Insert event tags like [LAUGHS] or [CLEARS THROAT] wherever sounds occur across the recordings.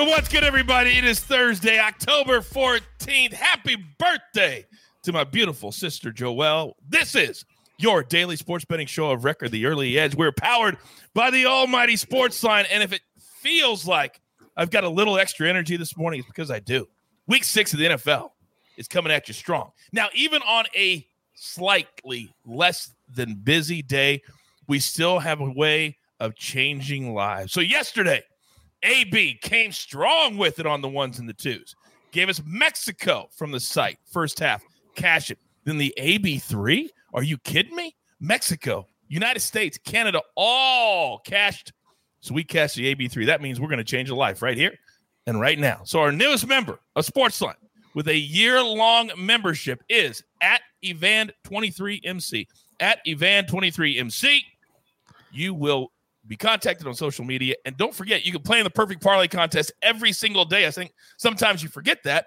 So, what's good, everybody? It is Thursday, October 14th. Happy birthday to my beautiful sister, Joelle. This is your daily sports betting show of record, The Early Edge. We're powered by the almighty Sportsline. And if it feels like I've got a little extra energy this morning, it's because I do. Week six of the NFL is coming at you strong. Now, even on a slightly less than busy day, we still have a way of changing lives. So, yesterday, AB came strong with it on the ones and the twos. Gave us Mexico from the site, first half, cash it. Then the AB3? Are you kidding me? Mexico, United States, Canada, all cashed. So we cashed the AB3. That means we're going to change a life right here and right now. So our newest member of Sportsline with a year-long membership is at Evan23MC. At Evan23MC. You will be contacted on social media. And don't forget, you can play in the perfect parlay contest every single day. I think sometimes you forget that.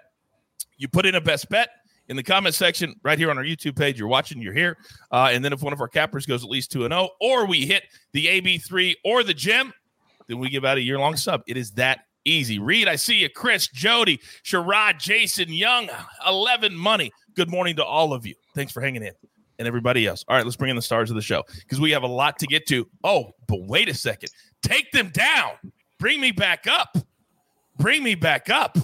You put in a best bet in the comment section right here on our YouTube page. You're watching, you're here. Uh, and then if one of our cappers goes at least 2 and 0, or we hit the AB3 or the gem, then we give out a year long sub. It is that easy. Reed, I see you. Chris, Jody, Sherrod, Jason, Young, 11 money. Good morning to all of you. Thanks for hanging in and everybody else. All right, let's bring in the stars of the show because we have a lot to get to. Oh, but wait a second. Take them down. Bring me back up. Bring me back up.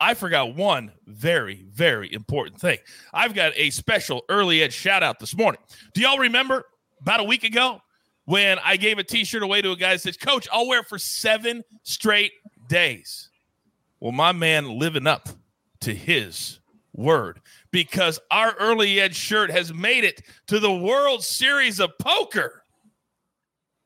I forgot one very, very important thing. I've got a special early edge shout out this morning. Do y'all remember about a week ago when I gave a t shirt away to a guy that says, Coach, I'll wear it for seven straight days? Well, my man living up to his word because our early edge shirt has made it to the World Series of Poker.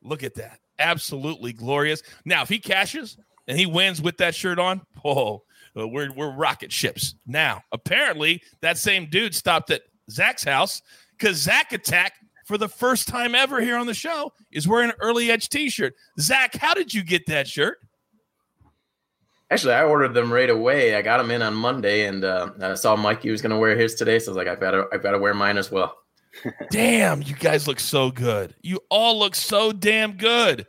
Look at that. Absolutely glorious. Now, if he cashes and he wins with that shirt on, oh, we're, we're rocket ships. Now, apparently, that same dude stopped at Zack's house because Zack Attack, for the first time ever here on the show, is wearing an early edge t shirt. Zack, how did you get that shirt? Actually, I ordered them right away. I got them in on Monday, and uh, I saw Mikey was going to wear his today, so I was like, I've got to, I've got to wear mine as well. [LAUGHS] damn, you guys look so good. You all look so damn good.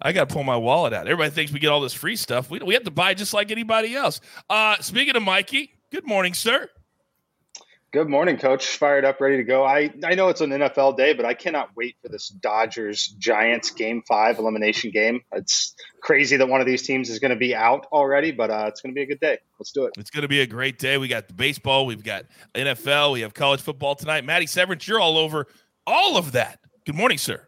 I got to pull my wallet out. Everybody thinks we get all this free stuff. We, we have to buy just like anybody else. Uh, speaking of Mikey, good morning, sir. Good morning, coach. Fired up, ready to go. I, I know it's an NFL day, but I cannot wait for this Dodgers Giants game five elimination game. It's crazy that one of these teams is going to be out already, but uh, it's going to be a good day. Let's do it. It's going to be a great day. We got baseball, we've got NFL, we have college football tonight. Maddie Severance, you're all over all of that. Good morning, sir.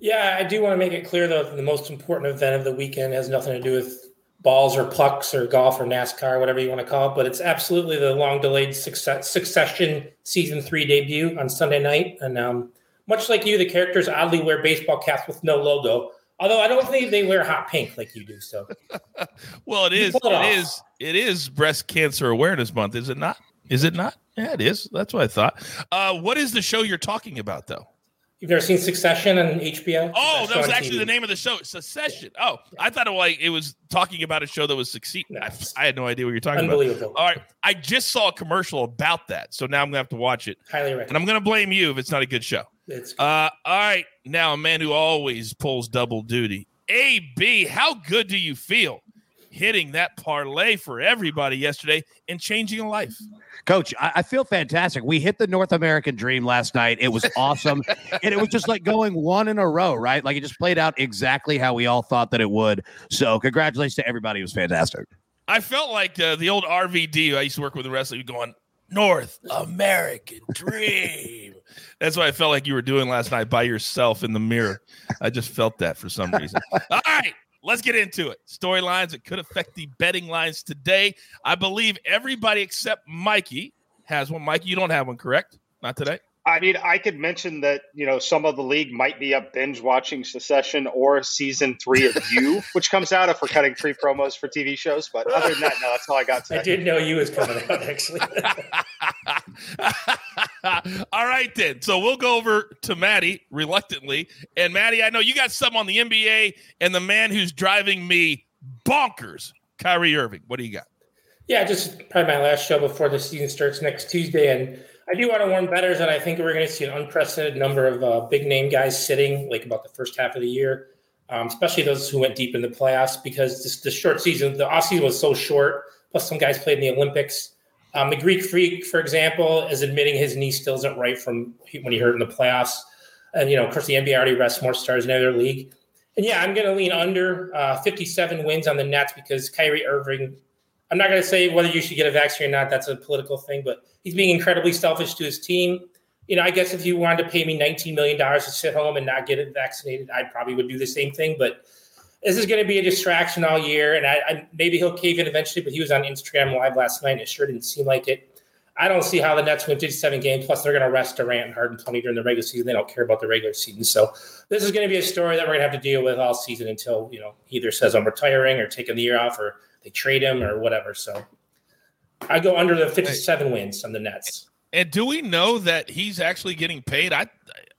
Yeah, I do want to make it clear that the most important event of the weekend has nothing to do with balls or pucks or golf or NASCAR, whatever you want to call it. But it's absolutely the long delayed success, Succession season three debut on Sunday night. And um, much like you, the characters oddly wear baseball caps with no logo. Although I don't think they wear hot pink like you do. So, [LAUGHS] well, it is. It, it is. It is Breast Cancer Awareness Month, is it not? Is it not? Yeah, it is. That's what I thought. Uh, what is the show you're talking about, though? You've never seen Succession on HBO? Oh, that was actually TV. the name of the show. Succession. Oh, I thought it was like it was talking about a show that was succeeding. No. I, I, had no idea what you're talking Unbelievable. about. All right, I just saw a commercial about that, so now I'm gonna have to watch it. Highly recommend. And I'm gonna blame you if it's not a good show. It's good. Uh, all right, now a man who always pulls double duty. AB, how good do you feel hitting that parlay for everybody yesterday and changing a life? Coach, I, I, feel fantastic. We hit the North American dream last night. It was awesome. [LAUGHS] and it was just like going one in a row, right? Like it just played out exactly how we all thought that it would. So, congratulations to everybody. It was fantastic. I felt like uh, the old RVD I used to work with the wrestling going, North American dream. [LAUGHS] That's what I felt like you were doing last night by yourself in the mirror. I just felt that for some reason. [LAUGHS] All right. Let's get into it. Storylines that could affect the betting lines today. I believe everybody except Mikey has one. Mikey, you don't have one, correct? Not today. I mean, I could mention that you know some of the league might be up binge watching Succession or season three of You, [LAUGHS] which comes out if we're cutting free promos for TV shows. But other than that, no, that's all I got. Today. I did know You was coming out actually. [LAUGHS] all right then, so we'll go over to Maddie reluctantly, and Maddie, I know you got some on the NBA and the man who's driving me bonkers, Kyrie Irving. What do you got? Yeah, just probably my last show before the season starts next Tuesday, and I do want to warn bettors that I think we're going to see an unprecedented number of uh, big name guys sitting, like about the first half of the year. um, especially those who went deep in the playoffs because this, the short season, the offseason was so short. Plus, some guys played in the Olympics. Um, the Greek Freak, for example, is admitting his knee still isn't right from when he hurt in the playoffs. And, you know, of course, the NBA already rests more stars in their league. And yeah, I'm going to lean under uh, 57 wins on the Nets because Kyrie Irving. I'm not going to say whether you should get a vaccine or not. That's a political thing, but he's being incredibly selfish to his team. You know, I guess if you wanted to pay me $19 million to sit home and not get it vaccinated, I probably would do the same thing. But this is going to be a distraction all year, and I, I, maybe he'll cave in eventually. But he was on Instagram live last night, and it sure didn't seem like it. I don't see how the Nets win 57 games. Plus, they're going to rest Durant and Harden plenty during the regular season. They don't care about the regular season. So, this is going to be a story that we're going to have to deal with all season until you know either says I'm retiring or taking the year off or they trade him or whatever. So, I go under the 57 wins on the Nets. And do we know that he's actually getting paid? I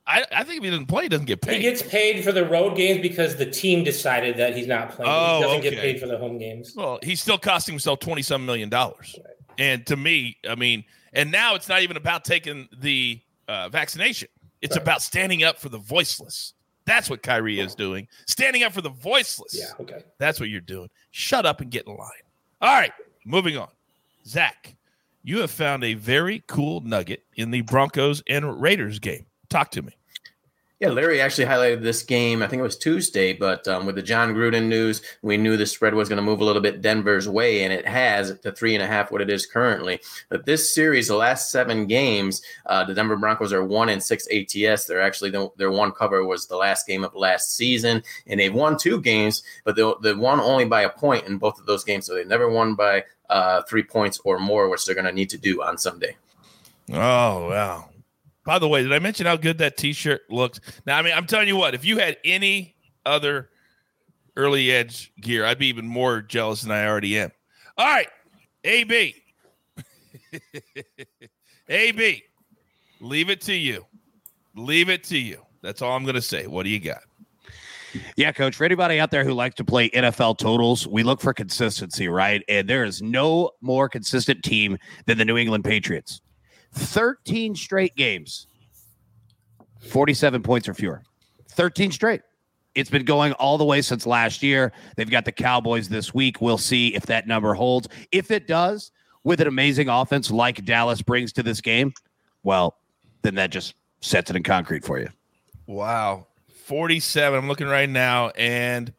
I, I think if he doesn't play, he doesn't get paid. He gets paid for the road games because the team decided that he's not playing. Oh, he doesn't okay. get paid for the home games. Well, he's still costing himself twenty some million dollars. Right. And to me, I mean, and now it's not even about taking the uh, vaccination. It's right. about standing up for the voiceless. That's what Kyrie is doing. Standing up for the voiceless. Yeah, okay. That's what you're doing. Shut up and get in line. All right, moving on. Zack, you have found a very cool nugget in the Broncos and Raiders game. Talk to me. Yeah, Larry actually highlighted this game. I think it was Tuesday, but um, with the Jon Gruden news, we knew the spread was going to move a little bit Denver's way, and it has to three and a half, what it is currently. But this series, the last seven games, uh, the Denver Broncos are one and six ATS. They're actually their one cover was the last game of last season, and they've won two games, but they, they won only by a point in both of those games. So they never won by uh, three points or more, which they're going to need to do on Sunday. Oh wow! By the way, did I mention how good that T-shirt looks? Now, I mean, I'm telling you what. If you had any other early edge gear, I'd be even more jealous than I already am. All right, AB, AB, [LAUGHS] leave it to you. Leave it to you. That's all I'm going to say. What do you got? Yeah, coach. For anybody out there who likes to play NFL totals, we look for consistency, right? And there is no more consistent team than the New England Patriots. 13 straight games, 47 points or fewer. 13 straight. It's been going all the way since last year. They've got the Cowboys this week. We'll see if that number holds. If it does, with an amazing offense like Dallas brings to this game, well, then that just sets it in concrete for you. Wow. 47. I'm looking right now. And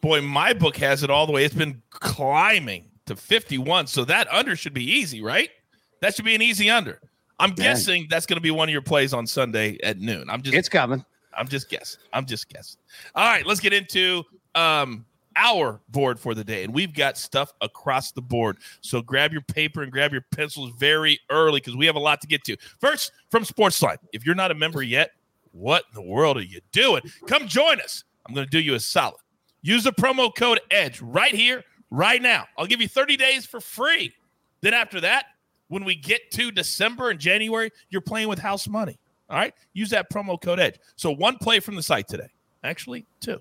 boy, my book has it all the way. It's been climbing to 51. So that under should be easy, right? That should be an easy under. I'm guessing that's going to be one of your plays on Sunday at noon. I'm just it's coming. I'm just guessing. I'm just guessing. All right, let's get into um our board for the day, and we've got stuff across the board. So grab your paper and grab your pencils very early because we have a lot to get to. First, from Sportsline, if you're not a member yet, what in the world are you doing? Come join us. I'm going to do you a solid. Use the promo code EDGE right here, right now. I'll give you 30 days for free. Then after that, when we get to December and January, you're playing with house money. All right. Use that promo code EDGE. So one play from the site today. Actually, two.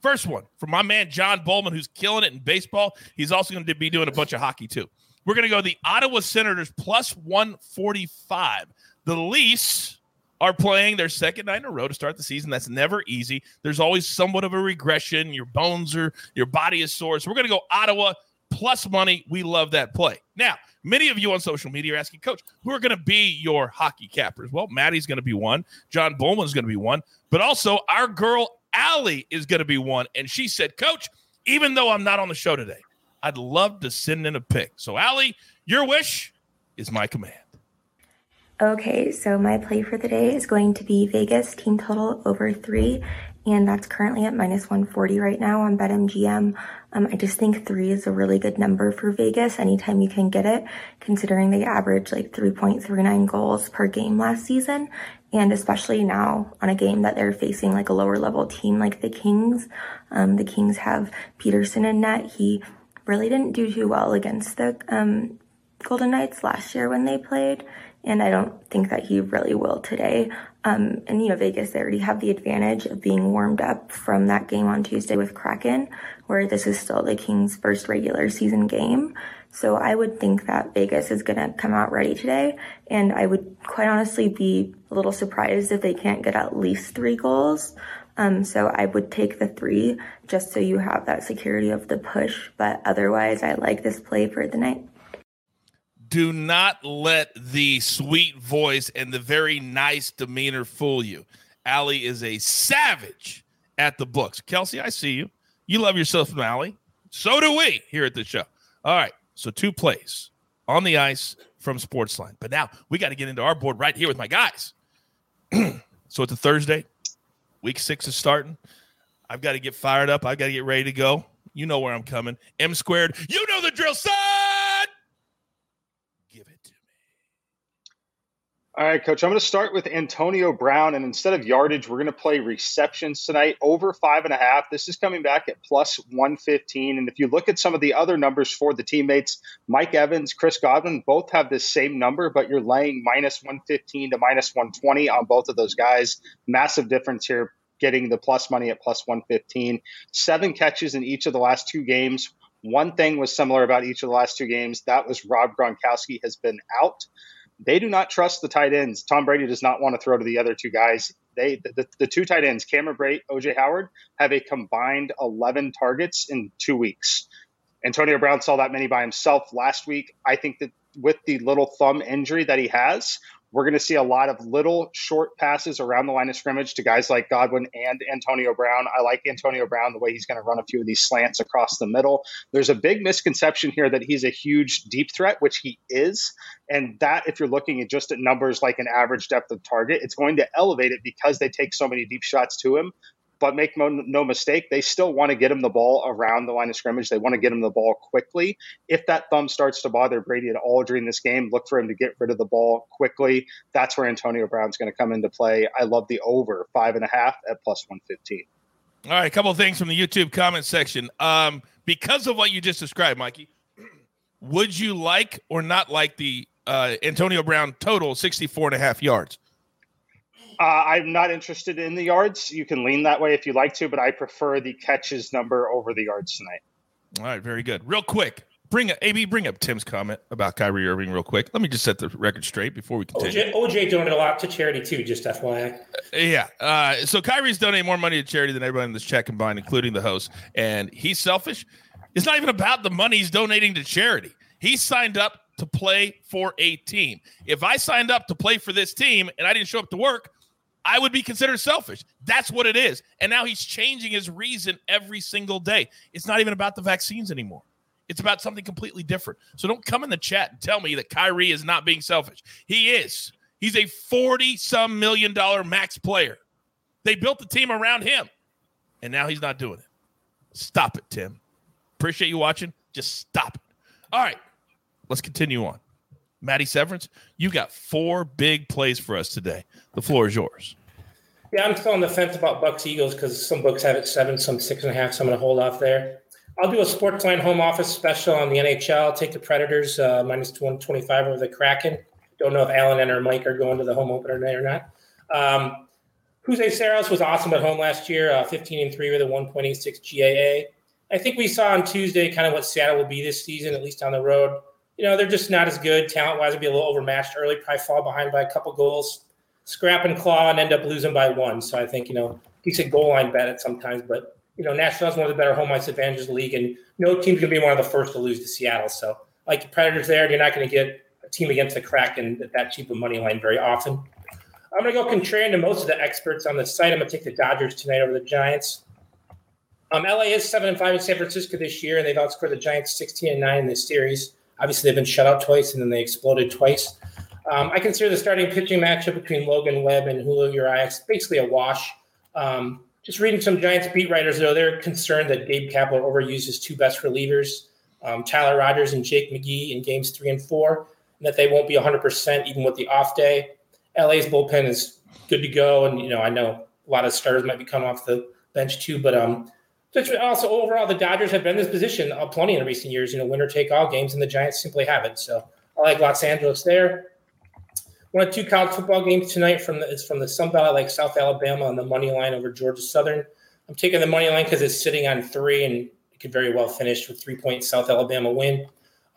First one from my man John Bowman, who's killing it in baseball. He's also going to be doing a bunch of hockey too. We're going to go the Ottawa Senators plus 145. The Leafs are playing their second night in a row to start the season. That's never easy. There's always somewhat of a regression. Your bones are, your body is sore. So we're going to go Ottawa plus money. We love that play. Now, many of you on social media are asking, Coach, who are going to be your hockey cappers? Well, Maddie's going to be one. John Bowman's going to be one. But also, our girl, Allie, is going to be one. And she said, Coach, even though I'm not on the show today, I'd love to send in a pick. So, Allie, your wish is my command. Okay, so my play for the day is going to be Vegas team total over three, and that's currently at minus 140 right now on BetMGM. Um, I just think three is a really good number for Vegas anytime you can get it, considering they averaged like 3.39 goals per game last season. And especially now on a game that they're facing like a lower level team like the Kings. Um, the Kings have Petersen in net. He really didn't do too well against the um, Golden Knights last year when they played and I don't think that he really will today. Um, and you know, Vegas they already have the advantage of being warmed up from that game on Tuesday with Kraken, where this is still the Kings' first regular season game. So I would think that Vegas is going to come out ready today, and I would quite honestly be a little surprised if they can't get at least three goals. Um, so I would take the three just so you have that security of the push. But otherwise, I like this play for the night. Do not let the sweet voice and the very nice demeanor fool you. Allie is a savage at the books. Kelsey, I see you. You love yourself from Allie. So do we here at the show. All right. So two plays on the ice from Sportsline. But now we got to get into our board right here with my guys. [CLEARS THROAT] so it's a Thursday. Week six is starting. I've got to get fired up. I've got to get ready to go. You know where I'm coming. M squared. You know the drill, son. All right, coach. I'm going to start with Antonio Brown, and instead of yardage, we're going to play receptions tonight over five and a half. This is coming back at plus 115. And if you look at some of the other numbers for the teammates, Mike Evans, Chris Godwin, both have this same number, but you're laying minus 115 to minus 120 on both of those guys. Massive difference here, getting the plus money at plus 115. Seven catches in each of the last two games. One thing was similar about each of the last two games. That was Rob Gronkowski has been out. They do not trust the tight ends. Tom Brady does not want to throw to the other two guys. They the, the two tight ends, Cameron Brate, OJ Howard, have a combined 11 targets in two weeks. Antonio Brown saw that many by himself last week. I think that with the little thumb injury that he has, we're going to see a lot of little short passes around the line of scrimmage to guys like Godwin and Antonio Brown. I like Antonio Brown the way he's going to run a few of these slants across the middle. There's a big misconception here that he's a huge deep threat, which he is. And that, if you're looking at just at numbers like an average depth of target, it's going to elevate it because they take so many deep shots to him. But make no, no mistake, they still want to get him the ball around the line of scrimmage. They want to get him the ball quickly. If that thumb starts to bother Brady at all during this game, look for him to get rid of the ball quickly. That's where Antonio Brown's going to come into play. I love the over five and a half at plus 115. All right, a couple things from the YouTube comment section. Um, because of what you just described, Mikey, [CLEARS THROAT] would you like or not like the uh, Antonio Brown total 64 and a half yards? Uh, I'm not interested in the yards. You can lean that way if you like to, but I prefer the catches number over the yards tonight. All right, very good. Real quick, bring up AB, bring up Tim's comment about Kyrie Irving real quick. Let me just set the record straight before we continue. OJ, OJ donated a lot to charity too, just FYI. Uh, yeah. Uh, so Kyrie's donating more money to charity than everybody in this chat combined, including the host, and he's selfish. It's not even about the money he's donating to charity. He signed up to play for a team. If I signed up to play for this team and I didn't show up to work, I would be considered selfish. That's what it is. And now he's changing his reason every single day. It's not even about the vaccines anymore. It's about something completely different. So don't come in the chat and tell me that Kyrie is not being selfish. He is. He's a 40 some million dollar max player. They built the team around him. And now he's not doing it. Stop it, Tim. Appreciate you watching. Just stop it. All right. Let's continue on. Maddie Severance, you got four big plays for us today. The floor is yours. Yeah, I'm still on the fence about Bucs Eagles because some books have it seven, some six and a half. So I'm going to hold off there. I'll do a Sportsline home office special on the NHL. take the Predators uh, minus 125 over the Kraken. Don't know if Allan and or Mike are going to the home opener tonight or not. Um, Juuse Saros was awesome at home last year, uh, 15 and 3 with a 1.86 GAA. I think we saw on Tuesday kind of what Seattle will be this season, at least on the road you know, they're just not as good talent wise. Would be a little overmatched early, probably fall behind by a couple goals, scrap and claw, and end up losing by one. So I think, you know, decent goal line bet at sometimes, but, you know, Nashville has one of the better home ice advantages of the league, and no team's to be one of the first to lose to Seattle. So, like the Predators there, you're not to get a team against the Kraken at that cheap of money line very often. I'm to go contrarian to most of the experts on the site. I'm to take the Dodgers tonight over the Giants. Um, LA is seven and five in San Francisco this year, and they've outscored the Giants 16 and nine in this series. Obviously, they've been shut out twice and then they exploded twice. Um, I consider the starting pitching matchup between Logan Webb and Julio Urias basically a wash. Um, just reading some Giants beat writers, though, they're concerned that Gabe Kapler overuses two best relievers, um, Tyler Rogers and Jake McGee, in games three and four, and that they won't be 100% even with the off day. LA's bullpen is good to go. And, you know, I know a lot of starters might be coming off the bench too, but um, also overall, the Dodgers have been in this position plenty in recent years. You know, winner take all games, and the Giants simply haven't. So I like Los Angeles there. One of two college football games tonight from the it's from the Sun Belt. Like South Alabama on the money line over Georgia Southern. I'm taking the money line because it's sitting on three, and it could very well finish with three point South Alabama win.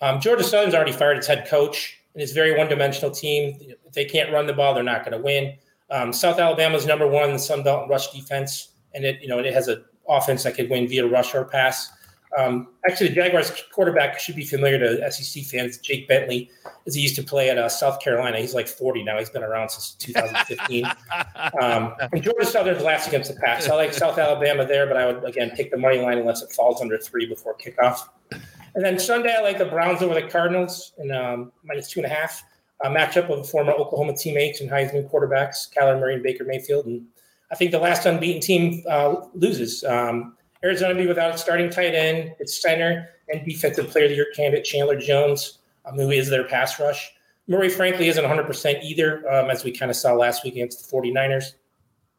Um, Georgia Southern's already fired its head coach, and it's a very one dimensional team. If they can't run the ball, they're not going to win. Um, South Alabama's number one in the Sun Belt rush defense and it you know it has an offense that could win via rush or pass. Um, actually, the Jaguars quarterback should be familiar to SEC fans. Jake Bentley, as he used to play at uh, South Carolina. He's like 40 now. He's been around since 2015. [LAUGHS] um, and Georgia Southern's last against the pass. I like South Alabama there, but I would again take the money line unless it falls under three before kickoff. And then Sunday, I like the Browns over the Cardinals and um, minus two and a half. A matchup of former Oklahoma teammates and Heisman quarterbacks, Kyler Murray and Baker Mayfield. And I think the last unbeaten team uh, loses. Um, Arizona be without its starting tight end, its center, and defensive player of the year candidate Chandler Jones, um, who is their pass rush. Murray, frankly, isn't 100% either, um, as we kind of saw last week against the 49ers.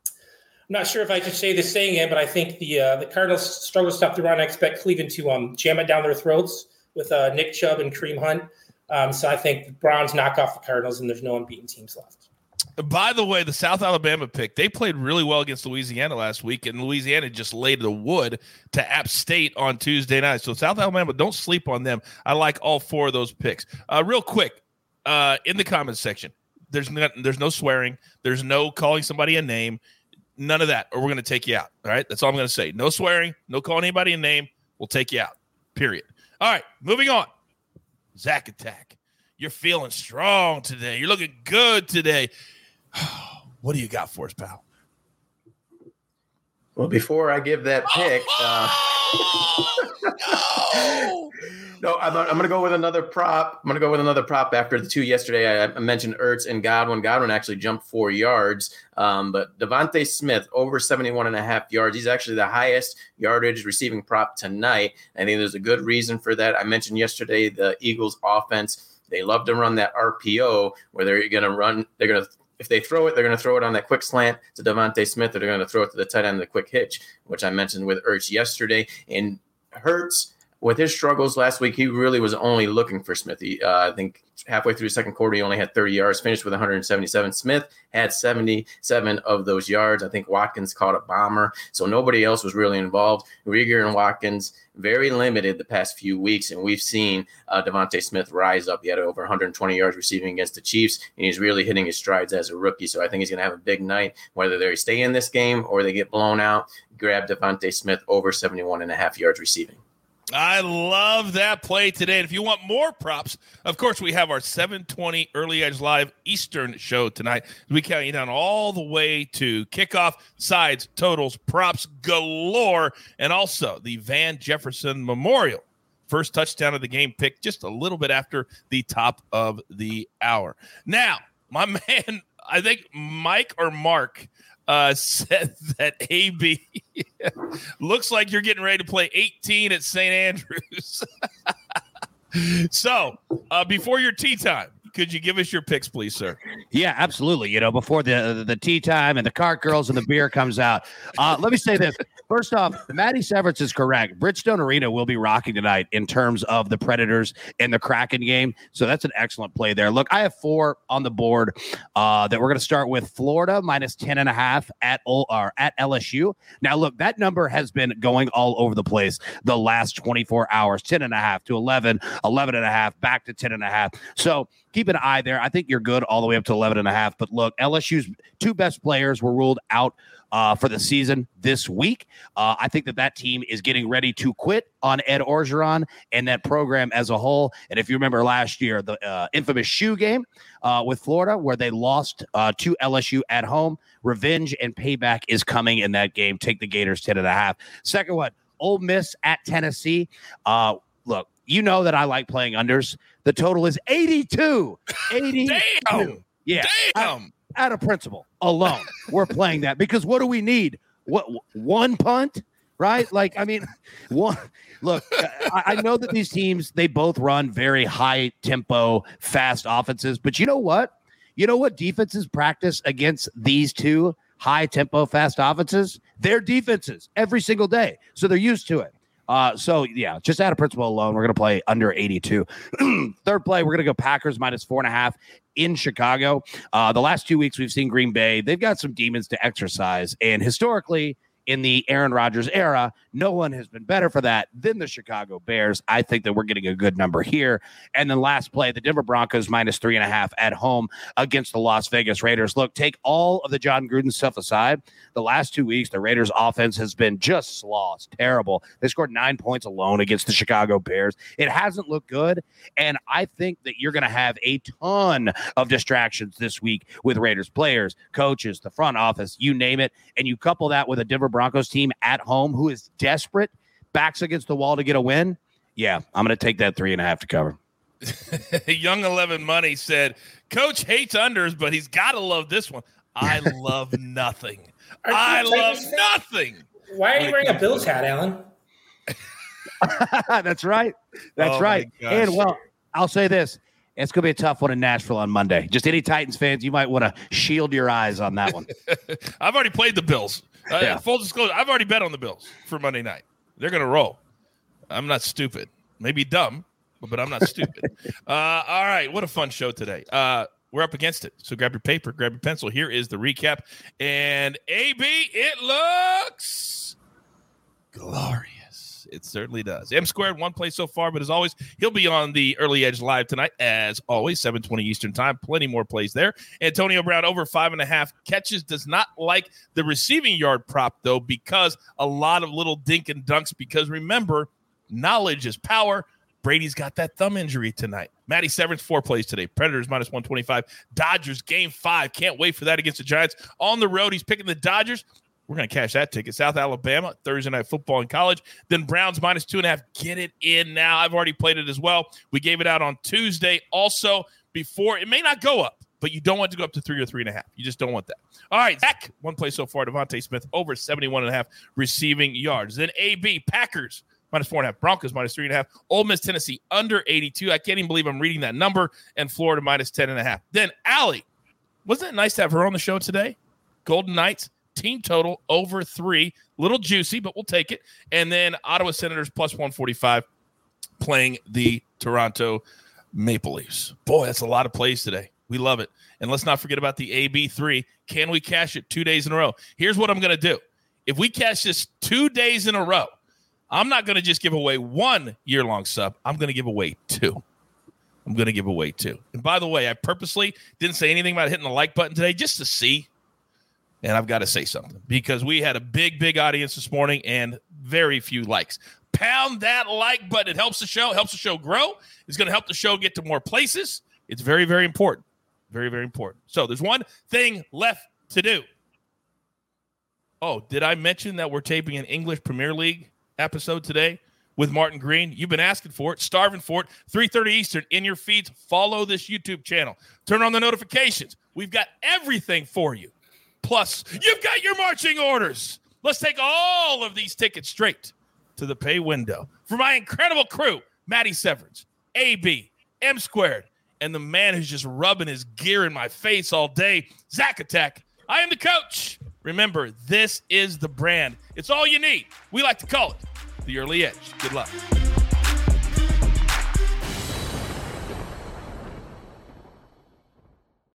I'm not sure if I should say this saying it, but I think the uh, the Cardinals struggle to stop the run. I expect Cleveland to um, jam it down their throats with uh, Nick Chubb and Kareem Hunt. Um, so I think the Browns knock off the Cardinals, and there's no unbeaten teams left. By the way, the South Alabama pick, they played really well against Louisiana last week, and Louisiana just laid the wood to App State on Tuesday night. So, South Alabama, don't sleep on them. I like all four of those picks. Uh, real quick, uh, in the comments section, there's no, there's no swearing, there's no calling somebody a name, none of that, or we're going to take you out. All right. That's all I'm going to say. No swearing, no calling anybody a name. We'll take you out. Period. All right. Moving on. Zack Attack. You're feeling strong today. You're looking good today. [SIGHS] what do you got for us, pal? Well, before I give that [GASPS] pick, uh, no, [LAUGHS] no I'm, I'm going to go with another prop. I'm going to go with another prop after the two yesterday. I, I mentioned Ertz and Godwin. Godwin actually jumped four yards, um, but DeVonta Smith over 71 and a half yards. He's actually the highest yardage receiving prop tonight. I think there's a good reason for that. I mentioned yesterday the Eagles offense. They love to run that RPO where they're going to run, they're going to if they throw it, they're going to throw it on that quick slant to DeVonta Smith, or they're going to throw it to the tight end, the quick hitch, which I mentioned with Ertz yesterday. And Hurts, with his struggles last week, he really was only looking for Smith. He, uh, I think halfway through the second quarter, he only had 30 yards, finished with 177. Smith had 77 of those yards. I think Watkins caught a bomber, so nobody else was really involved. Reagor and Watkins very limited the past few weeks, and we've seen uh, DeVonta Smith rise up. He had over 120 yards receiving against the Chiefs, and he's really hitting his strides as a rookie. So I think he's going to have a big night, whether they stay in this game or they get blown out. Grab DeVonta Smith over 71 and a half yards receiving. I love that play today. And if you want more props, of course, we have our 720 Early Edge Live Eastern show tonight. We count you down all the way to kickoff, sides, totals, props galore, and also the Van Jefferson Memorial. First touchdown of the game pick just a little bit after the top of the hour. Now, my [LAUGHS] man, I think Mike or Mark uh, [LAUGHS] said that AB [LAUGHS] looks like you're getting ready to play 18 at St. Andrews. [LAUGHS] so, uh, before your tee time, could you give us your picks, please, sir? Yeah, absolutely. You know, before the the, tee time and the cart girls and the beer comes out. Uh, let me say this. First off, Maddie Severance is correct. Bridgestone Arena will be rocking tonight in terms of the Predators and the Kraken game. So that's an excellent play there. Look, I have four on the board uh, that we're going to start with Florida minus 10 and a half at, or at LSU. Now, look, that number has been going all over the place the last 24 hours 10 and a half to 11, 11 and a half, back to 10 and a half. So keep an eye there. I think you're good all the way up to 11 and a half. But look, LSU's two best players were ruled out uh, for the season this week. Uh, I think that that team is getting ready to quit on Ed Orgeron and that program as a whole. And if you remember last year, the uh, infamous shoe game uh, with Florida, where they lost uh, to LSU at home, revenge and payback is coming in that game. Take the Gators 10 and a half. Second one, Ole Miss at Tennessee. Uh, look, you know that I like playing unders. The total is 82. [LAUGHS] 82. Damn. Yeah. Damn out of principle alone, we're playing that because what do we need? What one punt, right? Like, I mean, [LAUGHS] one. Look, I, I know that these teams they both run very high tempo, fast offenses, but you know what? You know what defenses practice against these two high tempo, fast offenses? Their defenses every single day, so they're used to it. Uh, so yeah, just out of principle alone, we're gonna play under 82. [CLEARS THROAT] Third play, we're gonna go Packers minus four and a half in Chicago. Uh, the last two weeks we've seen Green Bay. They've got some demons to exorcise, and historically in the Aaron Rodgers era. No one has been better for that than the Chicago Bears. I think that we're getting a good number here. And then last play, the Denver Broncos minus three and a half at home against the Las Vegas Raiders. Look, take all of the Jon Gruden stuff aside. The last two weeks, the Raiders offense has been just sloss, terrible. They scored nine points alone against the Chicago Bears. It hasn't looked good. And I think that you're going to have a ton of distractions this week with Raiders players, coaches, the front office, you name it. And you couple that with a Denver Broncos team at home who is desperate, backs against the wall to get a win. Yeah, I'm going to take that three and a half to cover. [LAUGHS] Young 11 Money said, Coach hates unders, but he's got to love this one. I [LAUGHS] love nothing. I love nothing. Why are you wearing a Bills hat, Allan? [LAUGHS] That's right. That's oh right. And well, I'll say this. It's going to be a tough one in Nashville on Monday. Just any Titans fans, you might want to shield your eyes on that one. I've already played the Bills. Uh, yeah. Full disclosure, I've already bet on the Bills for Monday night. They're going to roll. I'm not stupid. Maybe dumb, but I'm not stupid. [LAUGHS] uh, all right. What a fun show today. Uh, we're up against it. So grab your paper, grab your pencil. Here is the recap. And AB, it looks glorious. It certainly does. M squared one play so far, but as always, he'll be on the early edge live tonight. As always, 720 Eastern time. Plenty more plays there. Antonio Brown over five and a half catches. Does not like the receiving yard prop, though, because a lot of little dink and dunks. Because remember, knowledge is power. Brady's got that thumb injury tonight. Matty Severance, four plays today. Predators minus 125. Dodgers game five. Can't wait for that against the Giants. On the road, he's picking the Dodgers. We're going to cash that ticket. South Alabama, Thursday night football in college. Then Browns minus two and a half. Get it in now. I've already played it as well. We gave it out on Tuesday. Also, before it may not go up, but you don't want to go up to three or three and a half. You just don't want that. All right, Zack, one play so far. DeVonta Smith over 71 and a half receiving yards. Then AB, Packers minus four and a half. Broncos minus three and a half. Ole Miss, Tennessee under 82. I can't even believe I'm reading that number. And Florida minus 10 and a half. Then Allie, wasn't it nice to have her on the show today? Golden Knights team total over three. Little juicy, but we'll take it. And then Ottawa Senators plus 145 playing the Toronto Maple Leafs. Boy, that's a lot of plays today. We love it. And let's not forget about the AB3. Can we cash it two days in a row? Here's what I'm going to do. If we cash this two days in a row, I'm not going to just give away one year long sub. I'm going to give away two. I'm going to give away two. And by the way, I purposely didn't say anything about hitting the like button today just to see and I've got to say something because we had a big, big audience this morning and very few likes. Pound that like button. It helps the show, helps the show grow. It's going to help the show get to more places. It's very, very important. Very, very important. So there's one thing left to do. Oh, did I mention that we're taping an English Premier League episode today with Martin Green? You've been asking for it, starving for it. 3:30 Eastern in your feeds. Follow this YouTube channel. Turn on the notifications. We've got everything for you. Plus, you've got your marching orders. Let's take all of these tickets straight to the pay window. For my incredible crew, Matty Severance, AB, M squared, and the man who's just rubbing his gear in my face all day, Zack Attack. I am the coach. Remember, this is the brand. It's all you need. We like to call it the early edge. Good luck.